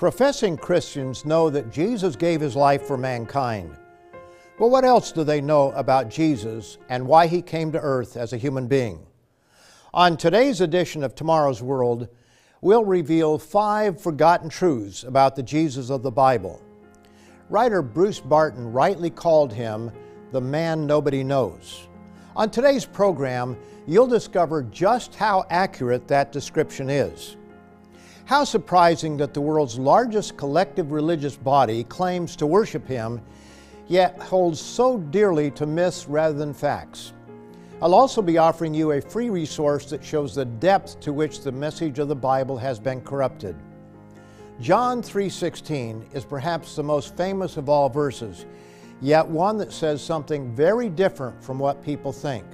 Professing Christians know that Jesus gave his life for mankind. But what else do they know about Jesus and why he came to earth as a human being? On today's edition of Tomorrow's World, we'll reveal five forgotten truths about the Jesus of the Bible. Writer Bruce Barton rightly called him the man nobody knows. On today's program, you'll discover just how accurate that description is. How surprising that the world's largest collective religious body claims to worship him, yet holds so dearly to myths rather than facts. I'll also be offering you a free resource that shows the depth to which the message of the Bible has been corrupted. John 3:16 is perhaps the most famous of all verses, yet one that says something very different from what people think.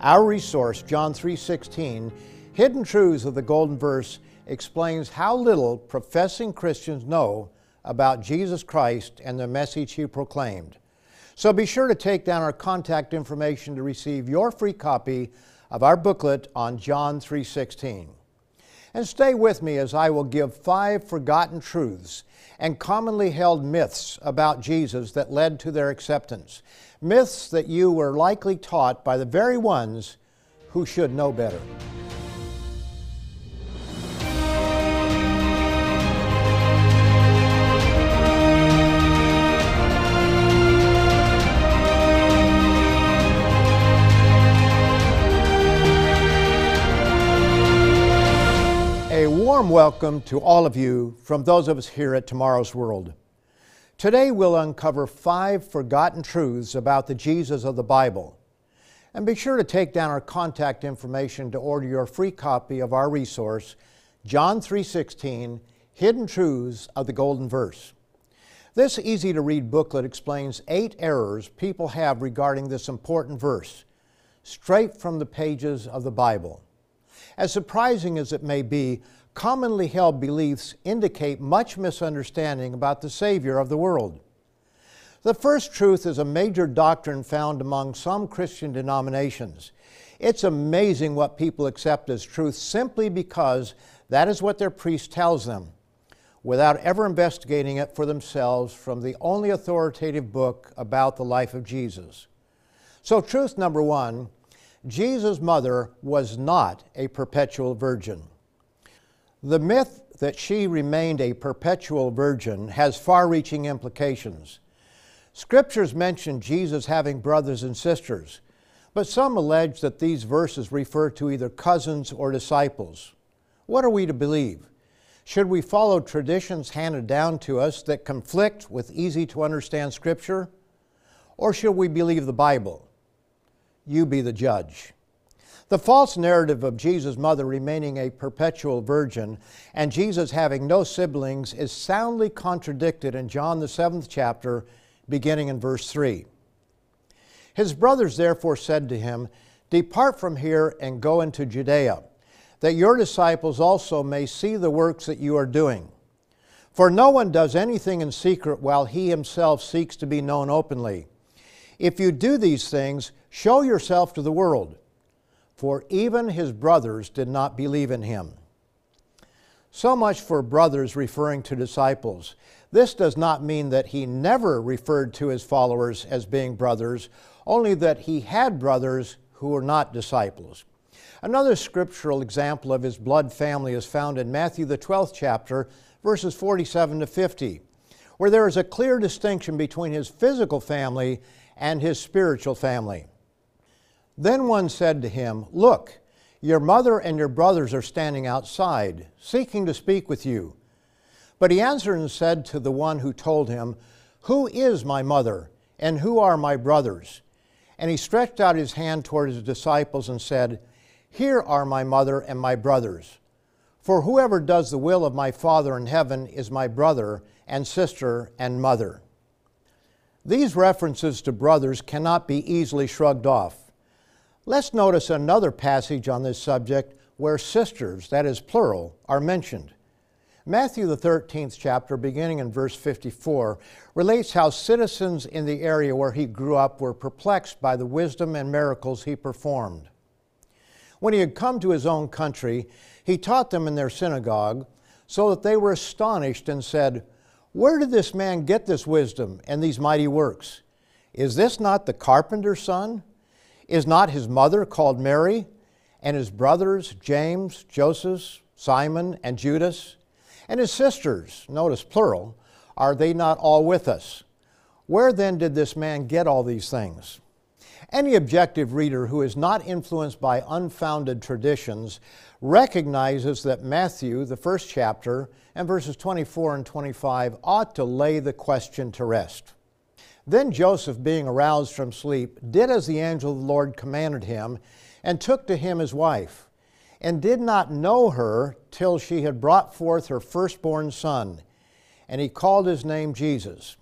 Our resource, John 3:16, Hidden Truths of the Golden Verse, explains how little professing Christians know about Jesus Christ and the message he proclaimed. So be sure to take down our contact information to receive your free copy of our booklet on John 3:16. And stay with me as I will give five forgotten truths and commonly held myths about Jesus that led to their acceptance. Myths that you were likely taught by the very ones who should know better. Warm welcome to all of you from those of us here at Tomorrow's World. Today we'll uncover five forgotten truths about the Jesus of the Bible. And be sure to take down our contact information to order your free copy of our resource, John 3:16, Hidden Truths of the Golden Verse. This easy to read booklet explains eight errors people have regarding this important verse, straight from the pages of the Bible. As surprising as it may be, commonly held beliefs indicate much misunderstanding about the Savior of the world. The first truth is a major doctrine found among some Christian denominations. It's amazing what people accept as truth simply because that is what their priest tells them, without ever investigating it for themselves from the only authoritative book about the life of Jesus. So, truth number one Jesus' mother was not a perpetual virgin. The myth that she remained a perpetual virgin has far reaching implications. Scriptures mention Jesus having brothers and sisters, but some allege that these verses refer to either cousins or disciples. What are we to believe? Should we follow traditions handed down to us that conflict with easy to understand Scripture? Or should we believe the Bible? You be the judge. The false narrative of Jesus' mother remaining a perpetual virgin and Jesus having no siblings is soundly contradicted in John the seventh chapter, beginning in verse 3. His brothers therefore said to him, Depart from here and go into Judea, that your disciples also may see the works that you are doing. For no one does anything in secret while he himself seeks to be known openly. If you do these things, show yourself to the world for even his brothers did not believe in him. So much for brothers referring to disciples. This does not mean that he never referred to his followers as being brothers, only that he had brothers who were not disciples. Another scriptural example of his blood family is found in Matthew, the 12th chapter, verses 47 to 50, where there is a clear distinction between his physical family and his spiritual family. Then one said to him, Look, your mother and your brothers are standing outside, seeking to speak with you. But he answered and said to the one who told him, Who is my mother, and who are my brothers? And he stretched out his hand toward his disciples and said, Here are my mother and my brothers. For whoever does the will of my Father in heaven is my brother and sister and mother. These references to brothers cannot be easily shrugged off. Let's notice another passage on this subject where sisters, that is plural, are mentioned. Matthew, the 13th chapter, beginning in verse 54, relates how citizens in the area where he grew up were perplexed by the wisdom and miracles he performed. When he had come to his own country, he taught them in their synagogue, so that they were astonished and said, Where did this man get this wisdom and these mighty works? Is this not the carpenter's son? Is not his mother called Mary, and his brothers James, Joseph, Simon, and Judas? And his sisters, notice plural, are they not all with us? Where then did this man get all these things? Any objective reader who is not influenced by unfounded traditions recognizes that Matthew, the first chapter, and verses 24 and 25 ought to lay the question to rest. Then Joseph, being aroused from sleep, did as the angel of the Lord commanded him, and took to him his wife, and did not know her till she had brought forth her firstborn son, and he called his name Jesus.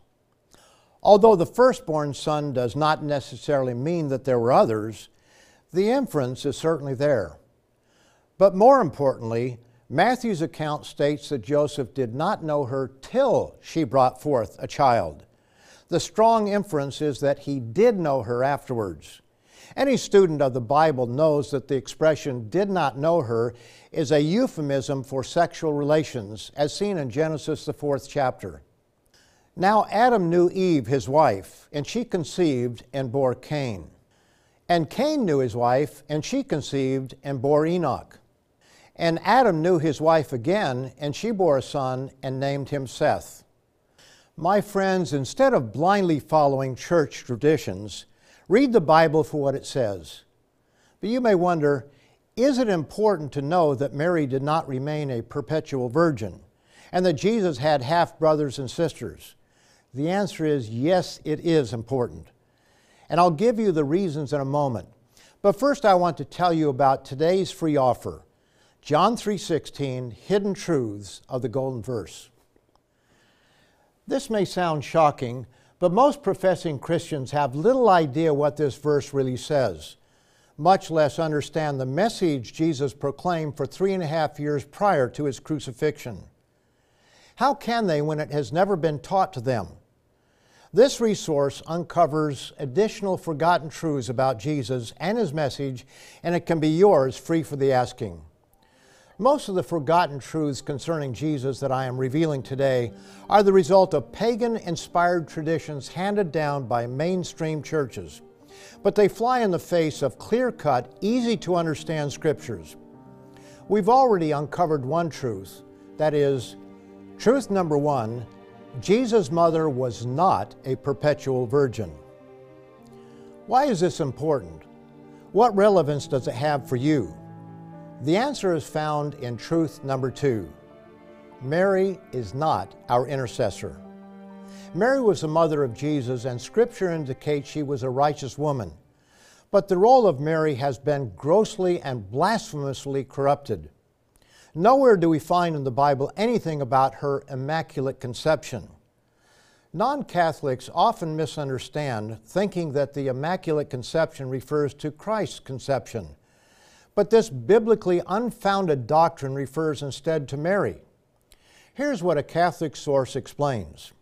Although the firstborn son does not necessarily mean that there were others, the inference is certainly there. But more importantly, Matthew's account states that Joseph did not know her till she brought forth a child. The strong inference is that he did know her afterwards. Any student of the Bible knows that the expression did not know her is a euphemism for sexual relations, as seen in Genesis, the fourth chapter. Now Adam knew Eve, his wife, and she conceived and bore Cain. And Cain knew his wife, and she conceived and bore Enoch. And Adam knew his wife again, and she bore a son and named him Seth. My friends, instead of blindly following church traditions, read the Bible for what it says. But you may wonder is it important to know that Mary did not remain a perpetual virgin and that Jesus had half brothers and sisters? The answer is yes, it is important. And I'll give you the reasons in a moment. But first I want to tell you about today's free offer. John 3:16 Hidden Truths of the Golden Verse. This may sound shocking, but most professing Christians have little idea what this verse really says, much less understand the message Jesus proclaimed for three and a half years prior to his crucifixion. How can they when it has never been taught to them? This resource uncovers additional forgotten truths about Jesus and his message, and it can be yours free for the asking. Most of the forgotten truths concerning Jesus that I am revealing today are the result of pagan inspired traditions handed down by mainstream churches, but they fly in the face of clear cut, easy to understand scriptures. We've already uncovered one truth that is, truth number one Jesus' mother was not a perpetual virgin. Why is this important? What relevance does it have for you? The answer is found in truth number two. Mary is not our intercessor. Mary was the mother of Jesus, and Scripture indicates she was a righteous woman. But the role of Mary has been grossly and blasphemously corrupted. Nowhere do we find in the Bible anything about her immaculate conception. Non Catholics often misunderstand, thinking that the Immaculate Conception refers to Christ's conception. But this biblically unfounded doctrine refers instead to Mary. Here's what a Catholic source explains.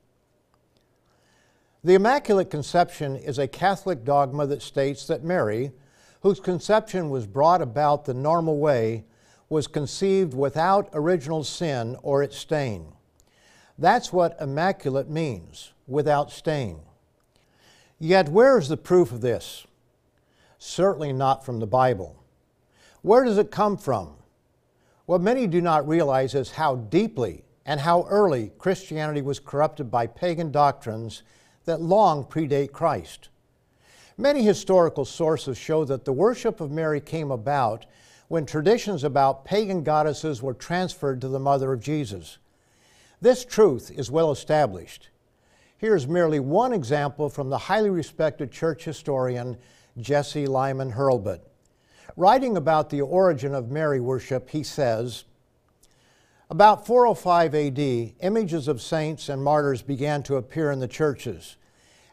The Immaculate Conception is a Catholic dogma that states that Mary, whose conception was brought about the normal way, was conceived without original sin or its stain. That's what immaculate means, without stain. Yet, where is the proof of this? Certainly not from the Bible. Where does it come from? What many do not realize is how deeply and how early Christianity was corrupted by pagan doctrines that long predate Christ. Many historical sources show that the worship of Mary came about when traditions about pagan goddesses were transferred to the mother of Jesus. This truth is well established. Here's merely one example from the highly respected church historian Jesse Lyman Hurlbut. Writing about the origin of Mary worship, he says, About 405 AD, images of saints and martyrs began to appear in the churches,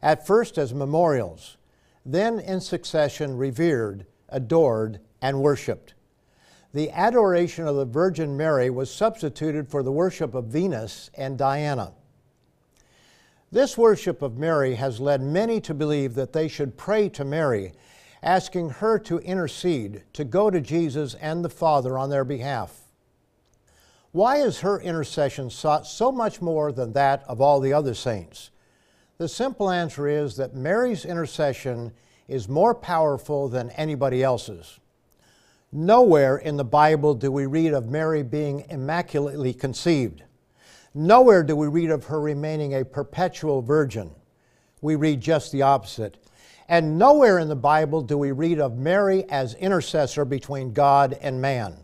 at first as memorials, then in succession revered, adored, and worshiped. The adoration of the Virgin Mary was substituted for the worship of Venus and Diana. This worship of Mary has led many to believe that they should pray to Mary asking her to intercede, to go to Jesus and the Father on their behalf. Why is her intercession sought so much more than that of all the other saints? The simple answer is that Mary's intercession is more powerful than anybody else's. Nowhere in the Bible do we read of Mary being immaculately conceived. Nowhere do we read of her remaining a perpetual virgin. We read just the opposite. And nowhere in the Bible do we read of Mary as intercessor between God and man.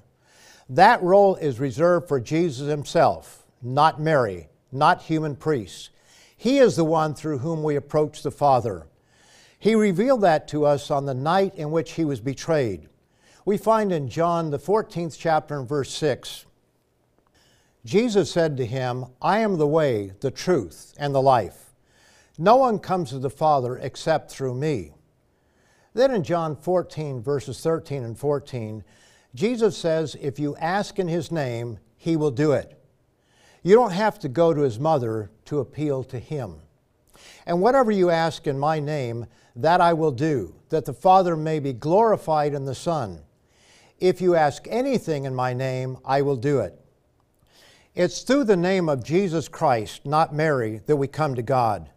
That role is reserved for Jesus himself, not Mary, not human priests. He is the one through whom we approach the Father. He revealed that to us on the night in which he was betrayed. We find in John, the 14th chapter, and verse 6 Jesus said to him, I am the way, the truth, and the life. No one comes to the Father except through me. Then in John 14, verses 13 and 14, Jesus says, If you ask in his name, he will do it. You don't have to go to his mother to appeal to him. And whatever you ask in my name, that I will do, that the Father may be glorified in the Son. If you ask anything in my name, I will do it. It's through the name of Jesus Christ, not Mary, that we come to God.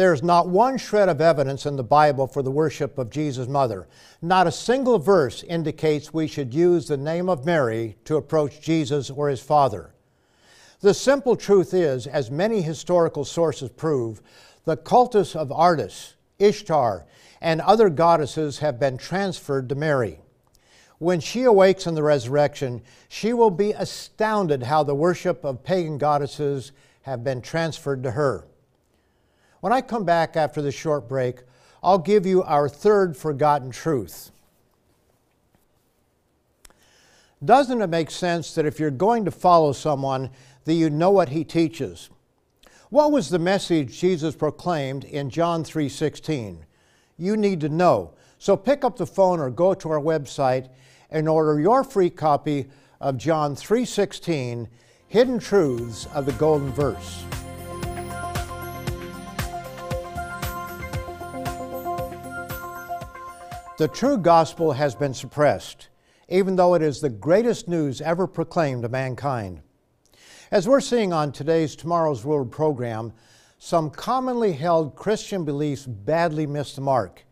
There's not one shred of evidence in the Bible for the worship of Jesus' mother. Not a single verse indicates we should use the name of Mary to approach Jesus or his Father. The simple truth is, as many historical sources prove, the cultus of Artemis, Ishtar, and other goddesses have been transferred to Mary. When she awakes in the resurrection, she will be astounded how the worship of pagan goddesses have been transferred to her. When I come back after this short break, I'll give you our third forgotten truth. Doesn't it make sense that if you're going to follow someone, that you know what he teaches? What was the message Jesus proclaimed in John 3:16? You need to know. So pick up the phone or go to our website and order your free copy of John 3:16, Hidden Truths of the Golden Verse. The true gospel has been suppressed, even though it is the greatest news ever proclaimed to mankind. As we're seeing on today's Tomorrow's World program, some commonly held Christian beliefs badly miss the mark,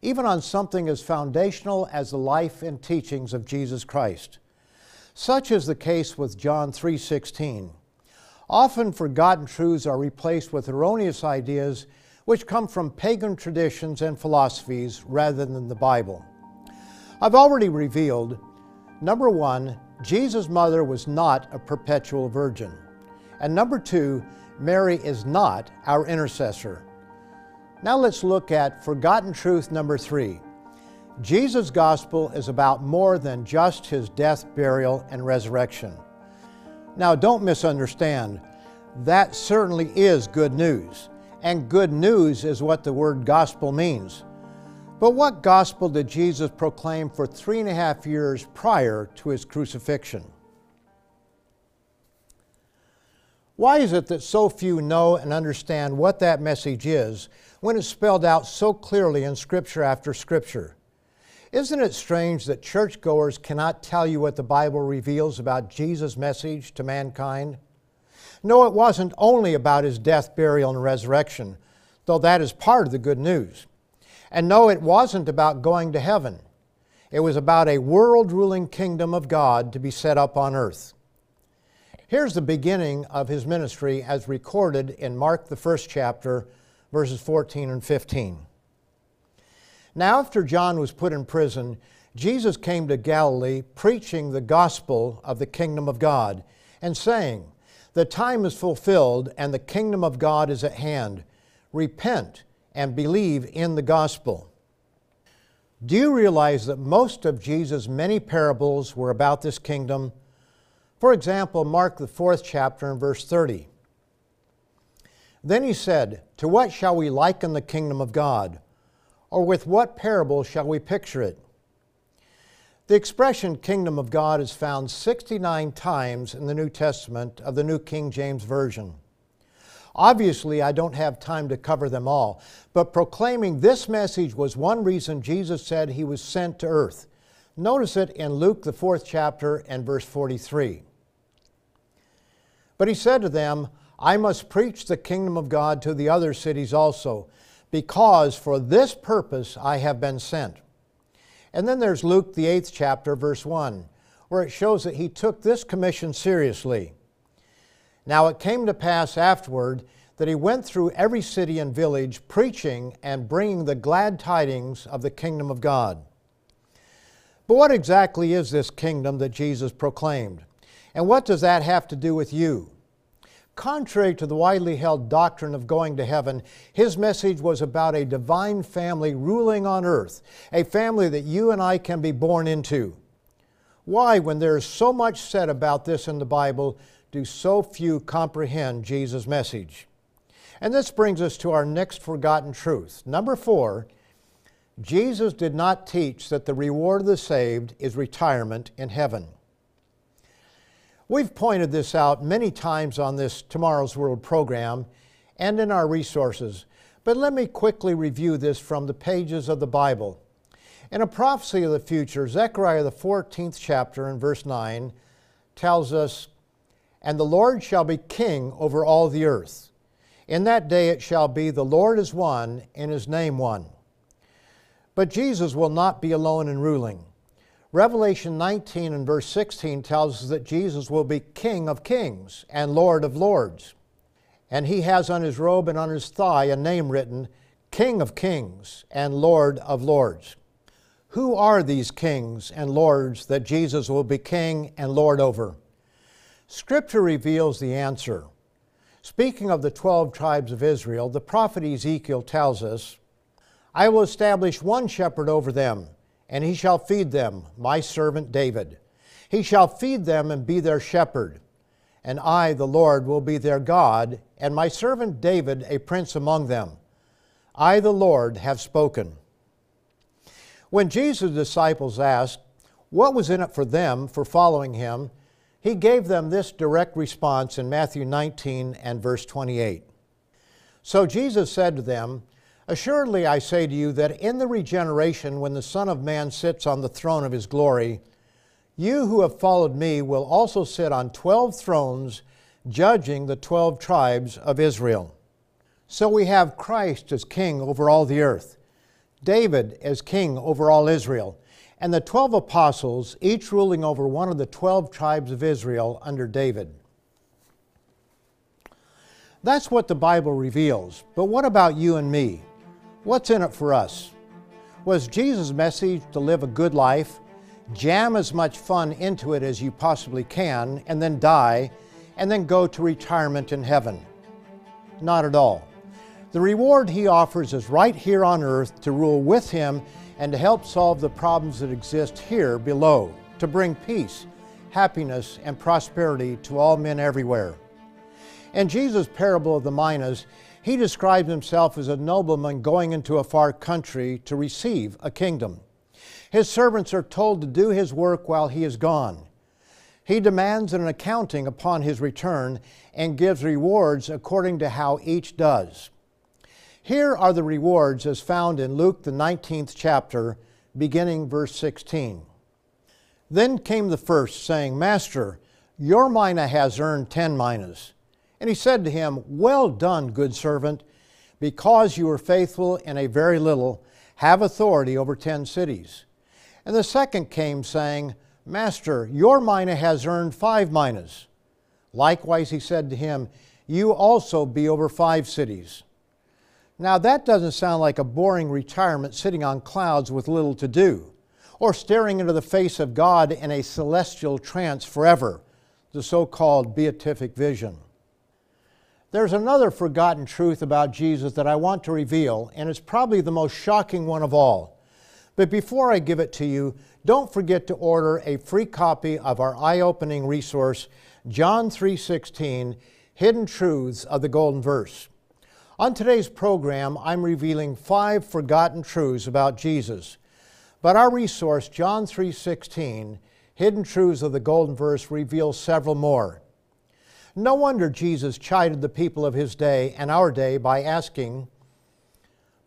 even on something as foundational as the life and teachings of Jesus Christ. Such is the case with John 3:16. Often forgotten truths are replaced with erroneous ideas which come from pagan traditions and philosophies rather than the Bible. I've already revealed number one, Jesus' mother was not a perpetual virgin. And number two, Mary is not our intercessor. Now let's look at forgotten truth number three. Jesus' gospel is about more than just his death, burial, and resurrection. Now, don't misunderstand. That certainly is good news and good news is what the word gospel means. But what gospel did Jesus proclaim for three and a half years prior to his crucifixion? Why is it that so few know and understand what that message is when it's spelled out so clearly in Scripture after Scripture? Isn't it strange that churchgoers cannot tell you what the Bible reveals about Jesus' message to mankind? No, it wasn't only about his death, burial, and resurrection, though that is part of the good news. And no, it wasn't about going to heaven. It was about a world ruling kingdom of God to be set up on earth. Here's the beginning of his ministry as recorded in Mark, the first chapter, verses 14 and 15. Now, after John was put in prison, Jesus came to Galilee preaching the gospel of the kingdom of God and saying, the time is fulfilled and the kingdom of God is at hand. Repent and believe in the gospel. Do you realize that most of Jesus' many parables were about this kingdom? For example, Mark, the fourth chapter, and verse 30. Then he said, To what shall we liken the kingdom of God? Or with what parable shall we picture it? The expression kingdom of God is found 69 times in the New Testament of the New King James Version. Obviously, I don't have time to cover them all, but proclaiming this message was one reason Jesus said he was sent to earth. Notice it in Luke, the fourth chapter, and verse 43. But he said to them, I must preach the kingdom of God to the other cities also, because for this purpose I have been sent. And then there's Luke, the eighth chapter, verse 1, where it shows that he took this commission seriously. Now it came to pass afterward that he went through every city and village, preaching and bringing the glad tidings of the kingdom of God. But what exactly is this kingdom that Jesus proclaimed? And what does that have to do with you? Contrary to the widely held doctrine of going to heaven, his message was about a divine family ruling on earth, a family that you and I can be born into. Why, when there is so much said about this in the Bible, do so few comprehend Jesus' message? And this brings us to our next forgotten truth. Number four, Jesus did not teach that the reward of the saved is retirement in heaven. We've pointed this out many times on this Tomorrow's World program and in our resources, but let me quickly review this from the pages of the Bible. In a prophecy of the future, Zechariah the 14th chapter and verse 9 tells us, And the Lord shall be king over all the earth. In that day it shall be, The Lord is one, and his name one. But Jesus will not be alone in ruling. Revelation 19 and verse 16 tells us that Jesus will be King of kings and Lord of lords. And he has on his robe and on his thigh a name written, King of kings and Lord of lords. Who are these kings and lords that Jesus will be king and lord over? Scripture reveals the answer. Speaking of the 12 tribes of Israel, the prophet Ezekiel tells us, I will establish one shepherd over them and he shall feed them, my servant David. He shall feed them and be their shepherd. And I, the Lord, will be their God, and my servant David a prince among them. I, the Lord, have spoken. When Jesus' disciples asked what was in it for them for following him, he gave them this direct response in Matthew 19 and verse 28. So Jesus said to them, Assuredly, I say to you that in the regeneration, when the Son of Man sits on the throne of his glory, you who have followed me will also sit on twelve thrones, judging the twelve tribes of Israel. So we have Christ as king over all the earth, David as king over all Israel, and the twelve apostles, each ruling over one of the twelve tribes of Israel under David. That's what the Bible reveals. But what about you and me? What's in it for us? Was Jesus' message to live a good life, jam as much fun into it as you possibly can, and then die, and then go to retirement in heaven? Not at all. The reward he offers is right here on earth to rule with him and to help solve the problems that exist here below, to bring peace, happiness, and prosperity to all men everywhere. In Jesus' parable of the minas, he describes himself as a nobleman going into a far country to receive a kingdom. His servants are told to do his work while he is gone. He demands an accounting upon his return and gives rewards according to how each does. Here are the rewards as found in Luke, the 19th chapter, beginning verse 16. Then came the first, saying, Master, your mina has earned ten minas. And he said to him, Well done, good servant, because you were faithful in a very little, have authority over ten cities. And the second came, saying, Master, your mina has earned five minas. Likewise, he said to him, You also be over five cities. Now, that doesn't sound like a boring retirement sitting on clouds with little to do, or staring into the face of God in a celestial trance forever, the so called beatific vision. There's another forgotten truth about Jesus that I want to reveal, and it's probably the most shocking one of all. But before I give it to you, don't forget to order a free copy of our eye-opening resource, John 3:16, Hidden Truths of the Golden Verse. On today's program, I'm revealing 5 forgotten truths about Jesus. But our resource, John 3:16, Hidden Truths of the Golden Verse reveals several more. No wonder Jesus chided the people of his day and our day by asking,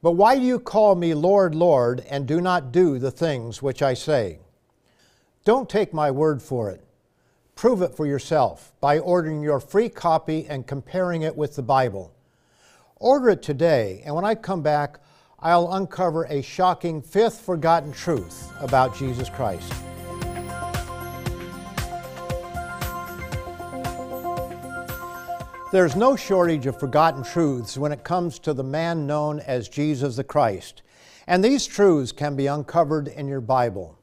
But why do you call me Lord, Lord, and do not do the things which I say? Don't take my word for it. Prove it for yourself by ordering your free copy and comparing it with the Bible. Order it today, and when I come back, I'll uncover a shocking fifth forgotten truth about Jesus Christ. There's no shortage of forgotten truths when it comes to the man known as Jesus the Christ, and these truths can be uncovered in your Bible.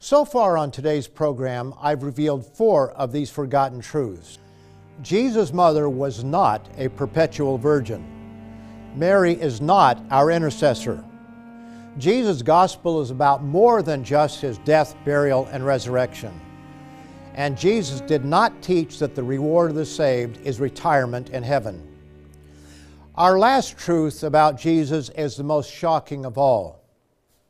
So far on today's program, I've revealed four of these forgotten truths. Jesus' mother was not a perpetual virgin. Mary is not our intercessor. Jesus' gospel is about more than just his death, burial, and resurrection. And Jesus did not teach that the reward of the saved is retirement in heaven. Our last truth about Jesus is the most shocking of all.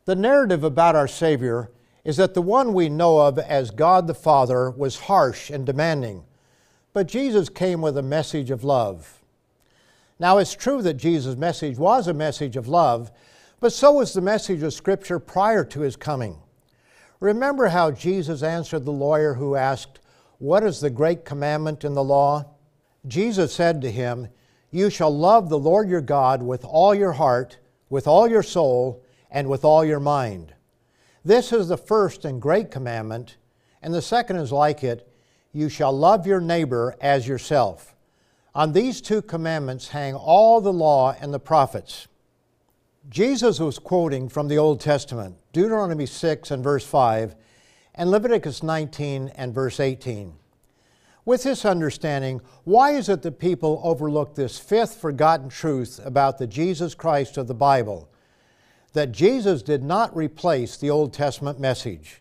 The narrative about our Savior is that the one we know of as God the Father was harsh and demanding, but Jesus came with a message of love. Now, it's true that Jesus' message was a message of love, but so was the message of Scripture prior to his coming. Remember how Jesus answered the lawyer who asked, What is the great commandment in the law? Jesus said to him, You shall love the Lord your God with all your heart, with all your soul, and with all your mind. This is the first and great commandment, and the second is like it you shall love your neighbor as yourself. On these two commandments hang all the law and the prophets. Jesus was quoting from the Old Testament, Deuteronomy 6 and verse 5, and Leviticus 19 and verse 18. With this understanding, why is it that people overlook this fifth forgotten truth about the Jesus Christ of the Bible? that Jesus did not replace the Old Testament message.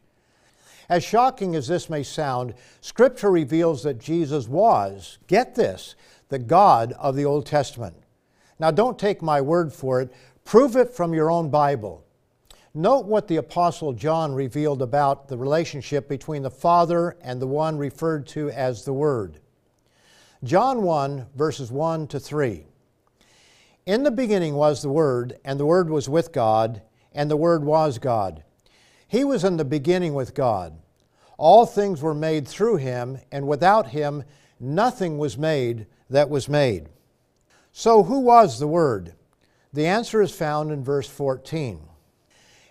As shocking as this may sound, Scripture reveals that Jesus was, get this, the God of the Old Testament. Now, don't take my word for it, prove it from your own Bible. Note what the Apostle John revealed about the relationship between the Father and the one referred to as the Word. John 1, verses 1 to 3. In the beginning was the Word, and the Word was with God, and the Word was God. He was in the beginning with God. All things were made through him, and without him nothing was made that was made. So, who was the Word? The answer is found in verse 14.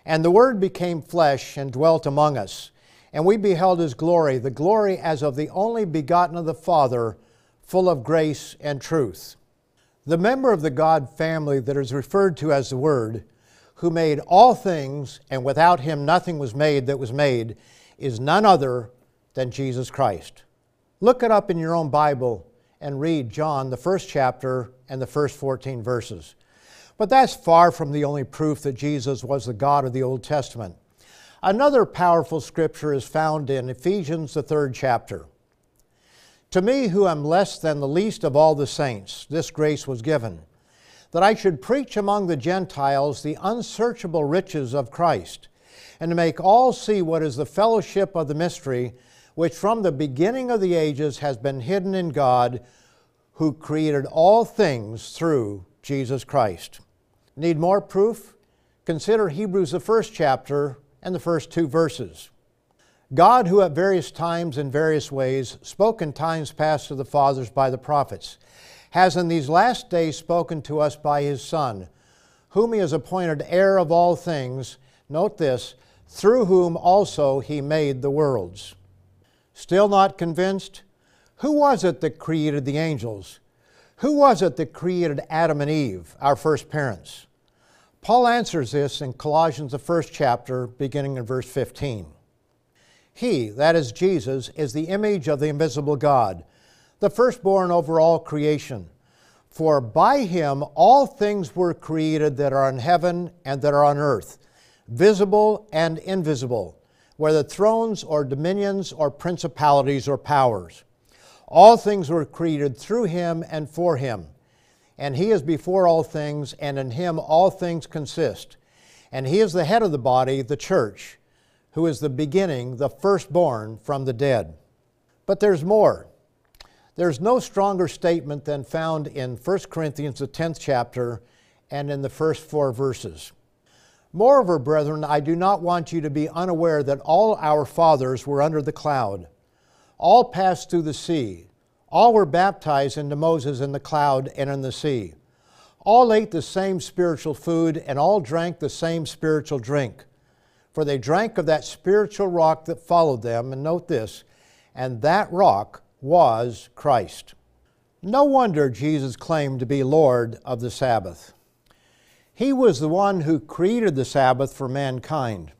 And the Word became flesh and dwelt among us, and we beheld his glory, the glory as of the only begotten of the Father, full of grace and truth. The member of the God family that is referred to as the Word, who made all things, and without him nothing was made that was made, is none other than Jesus Christ. Look it up in your own Bible and read John, the first chapter, and the first 14 verses. But that's far from the only proof that Jesus was the God of the Old Testament. Another powerful scripture is found in Ephesians, the third chapter. To me, who am less than the least of all the saints, this grace was given, that I should preach among the Gentiles the unsearchable riches of Christ, and to make all see what is the fellowship of the mystery, which from the beginning of the ages has been hidden in God, who created all things through Jesus Christ. Need more proof? Consider Hebrews, the first chapter, and the first two verses. God, who at various times and various ways spoke in times past to the fathers by the prophets, has in these last days spoken to us by his Son, whom he has appointed heir of all things, note this, through whom also he made the worlds. Still not convinced? Who was it that created the angels? Who was it that created Adam and Eve, our first parents? Paul answers this in Colossians, the first chapter, beginning in verse 15. He, that is Jesus, is the image of the invisible God, the firstborn over all creation. For by him all things were created that are in heaven and that are on earth, visible and invisible, whether thrones or dominions or principalities or powers. All things were created through him and for him. And he is before all things, and in him all things consist. And he is the head of the body, the church who is the beginning, the firstborn from the dead. But there's more. There's no stronger statement than found in 1 Corinthians, the 10th chapter, and in the first four verses. Moreover, brethren, I do not want you to be unaware that all our fathers were under the cloud. All passed through the sea. All were baptized into Moses in the cloud and in the sea. All ate the same spiritual food, and all drank the same spiritual drink. For they drank of that spiritual rock that followed them, and note this, and that rock was Christ. No wonder Jesus claimed to be Lord of the Sabbath. He was the one who created the Sabbath for mankind.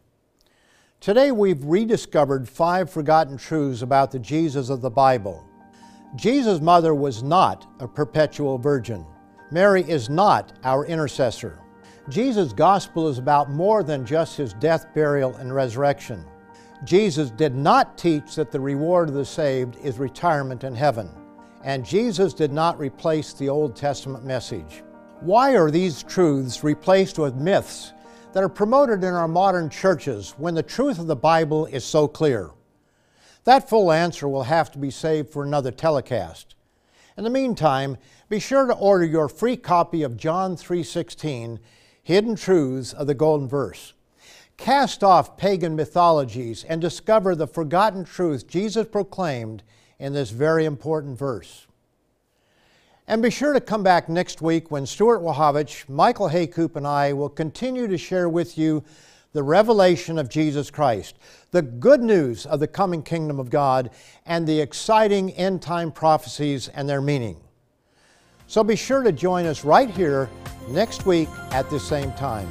Today we've rediscovered five forgotten truths about the Jesus of the Bible. Jesus' mother was not a perpetual virgin. Mary is not our intercessor. Jesus' gospel is about more than just his death, burial, and resurrection. Jesus did not teach that the reward of the saved is retirement in heaven. And Jesus did not replace the Old Testament message. Why are these truths replaced with myths that are promoted in our modern churches when the truth of the Bible is so clear? That full answer will have to be saved for another telecast. In the meantime, be sure to order your free copy of John 3:16, Hidden Truths of the Golden Verse. Cast off pagan mythologies and discover the forgotten truth Jesus proclaimed in this very important verse. And be sure to come back next week when Stuart Wachowicz, Michael Heykoop, and I will continue to share with you the revelation of Jesus Christ, the good news of the coming kingdom of God, and the exciting end time prophecies and their meaning. So be sure to join us right here next week at the same time.